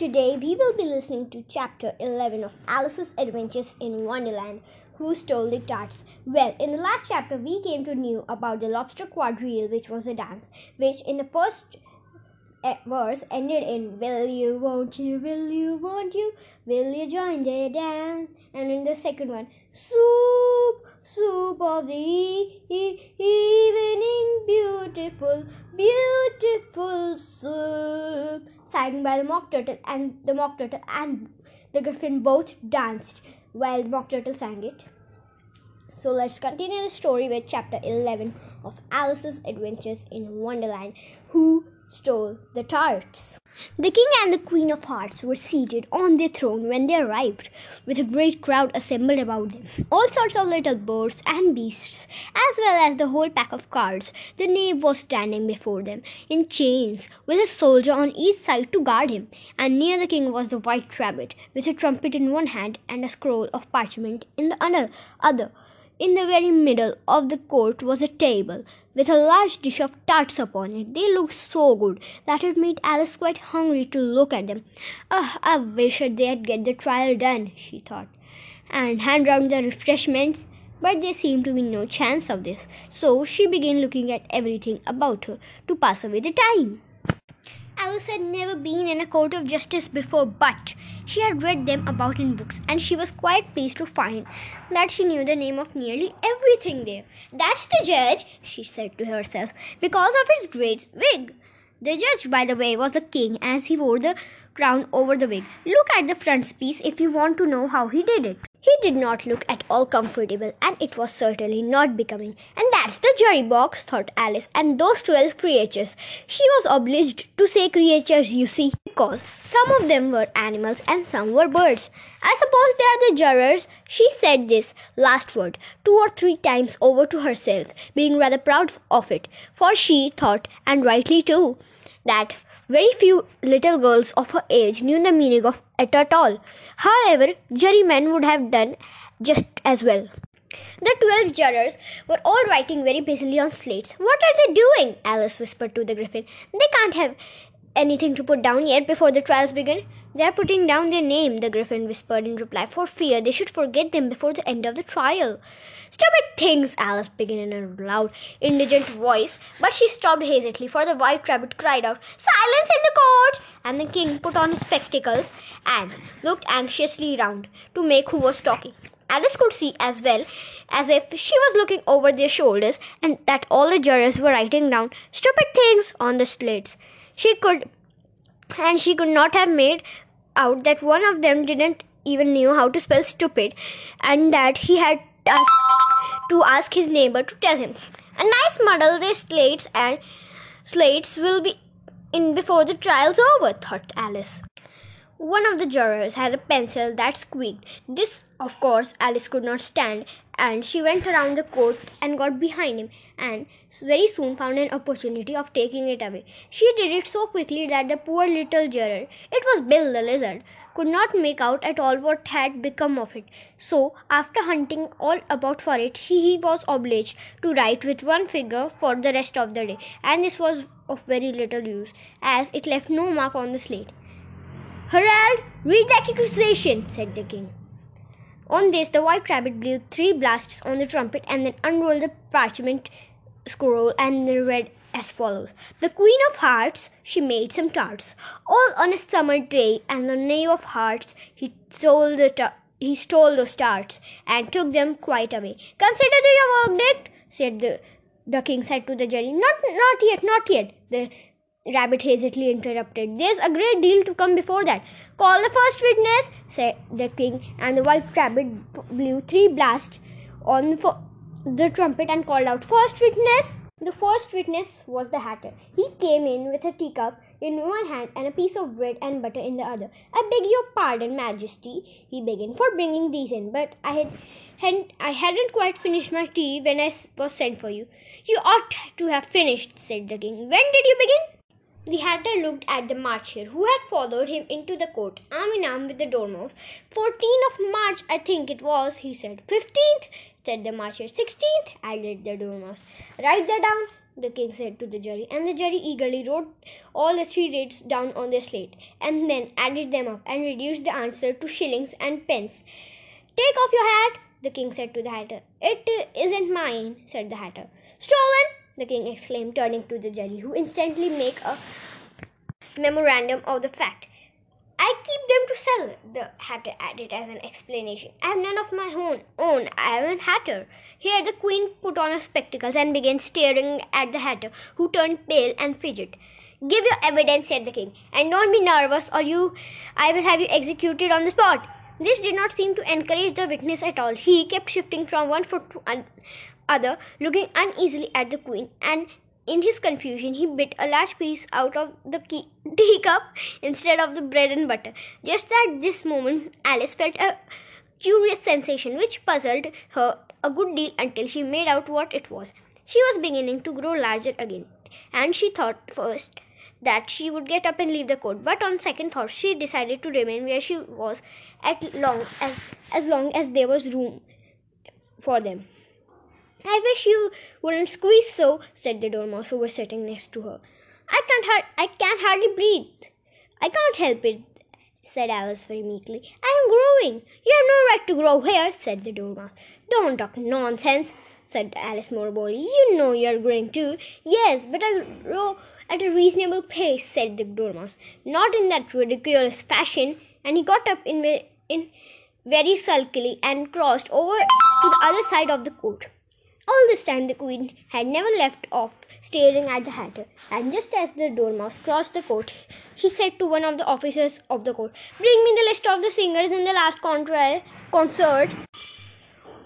Today we will be listening to chapter 11 of Alice's Adventures in Wonderland. Who stole the tarts? Well, in the last chapter we came to know about the lobster quadrille, which was a dance, which in the first eh, verse ended in Will you, won't you, will you, won't you, will you join the dance? And in the second one, Soup, soup of the evening, beautiful, beautiful soup sang by the mock turtle and the mock turtle and the griffin both danced while the mock turtle sang it. So let's continue the story with chapter 11 of alice's adventures in wonderland who stole the tarts. The king and the queen of hearts were seated on their throne when they arrived, with a great crowd assembled about them. All sorts of little birds and beasts, as well as the whole pack of cards. The knave was standing before them, in chains, with a soldier on each side to guard him, and near the king was the white rabbit, with a trumpet in one hand and a scroll of parchment in the other. In the very middle of the court was a table with a large dish of tarts upon it. They looked so good that it made Alice quite hungry to look at them. Ah, I wish they'd get the trial done, she thought, and hand round the refreshments. But there seemed to be no chance of this, so she began looking at everything about her to pass away the time. Alice had never been in a court of justice before, but she had read them about in books, and she was quite pleased to find that she knew the name of nearly everything there. That's the judge, she said to herself, because of his great wig. The judge, by the way, was the king as he wore the crown over the wig. Look at the frontispiece if you want to know how he did it. He did not look at all comfortable, and it was certainly not becoming. And that's the jury box, thought Alice, and those twelve creatures. She was obliged to say creatures, you see, because some of them were animals and some were birds. I suppose they are the jurors. She said this last word two or three times over to herself, being rather proud of it, for she thought, and rightly too, that very few little girls of her age knew the meaning of it at all. However, jurymen would have done just as well. The twelve jurors were all writing very busily on slates. What are they doing? Alice whispered to the griffin. They can't have anything to put down yet before the trials begin. They are putting down their name, the griffin whispered in reply, for fear they should forget them before the end of the trial. Stupid things, Alice began in a loud, indignant voice, but she stopped hastily, for the white rabbit cried out, Silence in the court! And the king put on his spectacles and looked anxiously round to make who was talking. Alice could see as well as if she was looking over their shoulders and that all the jurors were writing down stupid things on the slates. She could and she could not have made out that one of them didn't even knew how to spell stupid and that he had asked to ask his neighbor to tell him. A nice muddle the slates and slates will be in before the trial's over, thought Alice. One of the jurors had a pencil that squeaked. This, of course, Alice could not stand, and she went around the court and got behind him, and very soon found an opportunity of taking it away. She did it so quickly that the poor little juror, it was Bill the lizard, could not make out at all what had become of it. So, after hunting all about for it, he was obliged to write with one finger for the rest of the day, and this was of very little use, as it left no mark on the slate. Herald, read the accusation, said the king. On this, the white rabbit blew three blasts on the trumpet and then unrolled the parchment scroll and read as follows The Queen of Hearts, she made some tarts, all on a summer day, and the knave of hearts, he stole the he stole those tarts and took them quite away. Consider your verdict, said the the king said to the jury. Not not yet, not yet. The Rabbit hastily interrupted. There's a great deal to come before that. Call the first witness, said the king, and the white rabbit blew three blasts on the trumpet and called out, First witness! The first witness was the hatter. He came in with a teacup in one hand and a piece of bread and butter in the other. I beg your pardon, Majesty, he began, for bringing these in, but I had, hadn't, I hadn't quite finished my tea when I was sent for you. You ought to have finished, said the king. When did you begin? The hatter looked at the March Hare, who had followed him into the court, arm in arm with the dormouse. Fourteenth of March, I think it was, he said. Fifteenth, said the March Hare. Sixteenth, added the dormouse. Write that down. the king said to the jury, and the jury eagerly wrote all the three dates down on their slate, and then added them up and reduced the answer to shillings and pence. Take off your hat, the king said to the hatter. It isn't mine, said the hatter. Stolen, the king exclaimed, turning to the jury, who instantly make a memorandum of the fact. I keep them to sell, the hatter added as an explanation. I have none of my own. Own, I am a hatter. Here the queen put on her spectacles and began staring at the hatter, who turned pale and fidgeted. Give your evidence, said the king, and don't be nervous, or you I will have you executed on the spot. This did not seem to encourage the witness at all. He kept shifting from one foot to other, looking uneasily at the queen, and in his confusion, he bit a large piece out of the teacup instead of the bread and butter. Just at this moment, Alice felt a curious sensation which puzzled her a good deal until she made out what it was. She was beginning to grow larger again, and she thought first that she would get up and leave the court, but on second thought, she decided to remain where she was as long as as long as there was room for them. I wish you wouldn't squeeze so, said the dormouse who was sitting next to her. I can't har- I can't hardly breathe. I can't help it, said Alice very meekly. I am growing. You have no right to grow here, said the dormouse. Don't talk nonsense, said Alice more boldly. You know you are growing too. Yes, but I grow at a reasonable pace, said the dormouse. Not in that ridiculous fashion. And he got up in, in very sulkily and crossed over to the other side of the court. All this time the queen had never left off staring at the hatter, and just as the dormouse crossed the court, he said to one of the officers of the court, Bring me the list of the singers in the last concert.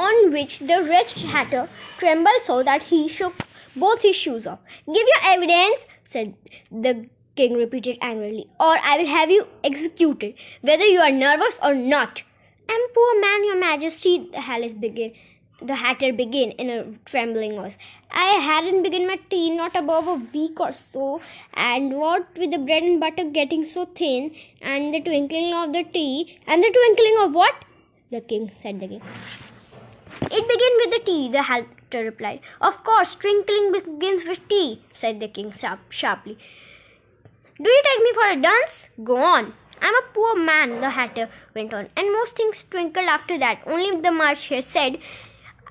On which the wretched hatter trembled so that he shook both his shoes off. Give your evidence, said the king repeated angrily, or I will have you executed, whether you are nervous or not. Am poor man, your majesty, the Alice began the hatter began in a trembling voice. I hadn't begun my tea not above a week or so, and what with the bread and butter getting so thin, and the twinkling of the tea, and the twinkling of what? The king said the king. It began with the tea, the hatter replied. Of course, twinkling begins with T, said the king sharp, sharply. Do you take me for a dunce? Go on. I'm a poor man, the hatter went on, and most things twinkled after that. Only the March Hare said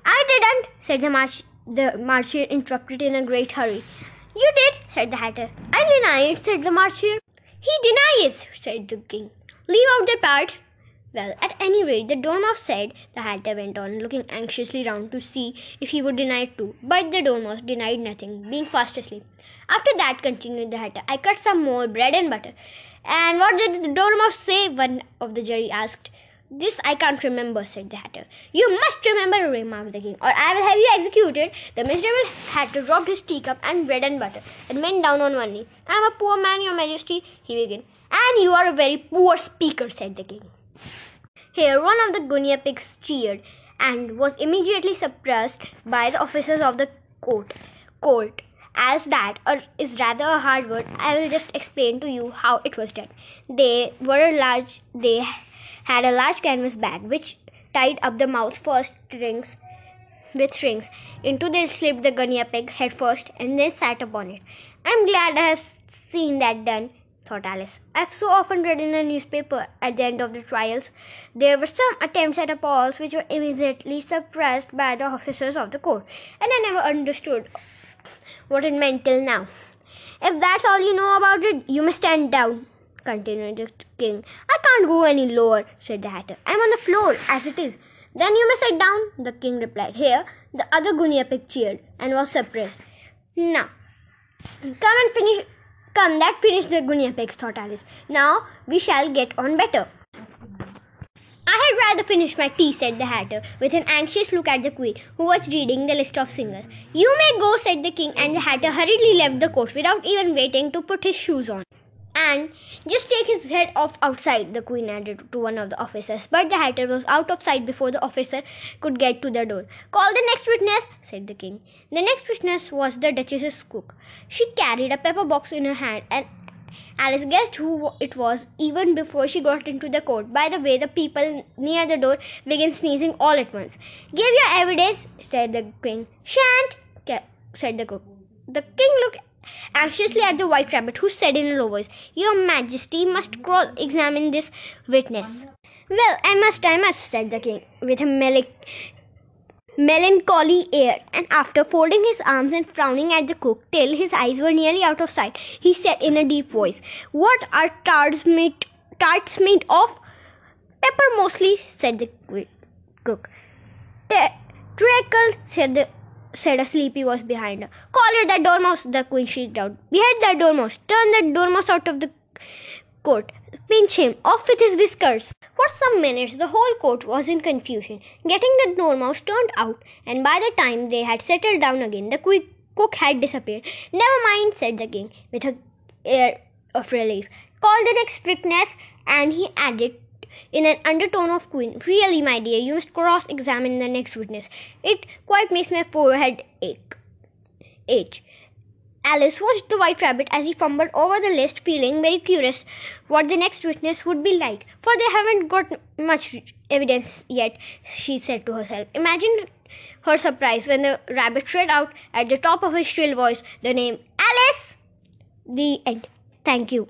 I didn't, said the march. The March Hare interrupted in a great hurry. You did, said the hatter. I deny it, said the March Hare. He denies, said the king. Leave out that part. Well, at any rate, the dormouse said, the hatter went on, looking anxiously round to see if he would deny it too. But the dormouse denied nothing, being fast asleep. After that, continued the hatter, I cut some more bread and butter. And what did the dormouse say? One of the jury asked. This I can't remember, said the Hatter. You must remember, remarked the king, or I will have you executed. The miserable Hatter dropped his teacup and bread and butter and went down on one knee. I am a poor man, your majesty, he began. And you are a very poor speaker, said the king. Here one of the guinea pigs cheered and was immediately suppressed by the officers of the court. Court. As that is rather a hard word, I will just explain to you how it was done. They were large. They had a large canvas bag which tied up the mouth first strings with strings. Into this slipped the guinea pig head first and then sat upon it. I'm glad I have seen that done, thought Alice. I've so often read in a newspaper at the end of the trials there were some attempts at appalls which were immediately suppressed by the officers of the court, and I never understood what it meant till now. If that's all you know about it, you may stand down continued the king. I can't go any lower, said the hatter. I'm on the floor as it is. Then you may sit down, the king replied. Here, the other guinea pig cheered and was suppressed. Now, come and finish. Come, that finished the guinea pigs, thought Alice. Now we shall get on better. I had rather finish my tea, said the Hatter, with an anxious look at the Queen, who was reading the list of singers. You may go, said the King, and the Hatter hurriedly left the court without even waiting to put his shoes on. And just take his head off outside, the queen added to one of the officers. But the hatter was out of sight before the officer could get to the door. Call the next witness, said the king. The next witness was the duchess's cook. She carried a pepper box in her hand, and Alice guessed who it was even before she got into the court. By the way, the people near the door began sneezing all at once. Give your evidence, said the king. Shan't, said the cook. The king looked anxiously at the white rabbit, who said in a low voice, Your Majesty must cross examine this witness. Well, I must, I must, said the king, with a mel- melancholy air, and after folding his arms and frowning at the cook till his eyes were nearly out of sight, he said in a deep voice, What are tarts made, tarts made of? Pepper mostly, said the cook. Treacle, said the said a sleepy voice behind her. Call it that dormouse, the queen shrieked out. Behead that dormouse. Turn that dormouse out of the court. Pinch him off with his whiskers. For some minutes the whole court was in confusion, getting the dormouse turned out, and by the time they had settled down again, the quick cook had disappeared. Never mind, said the king, with an air of relief. Call the next witness, and he added in an undertone of queen. Really, my dear, you must cross examine the next witness. It quite makes my forehead ache. H. Alice watched the white rabbit as he fumbled over the list, feeling very curious what the next witness would be like. For they haven't got much evidence yet, she said to herself. Imagine her surprise when the rabbit read out at the top of his shrill voice the name Alice. The end. Thank you.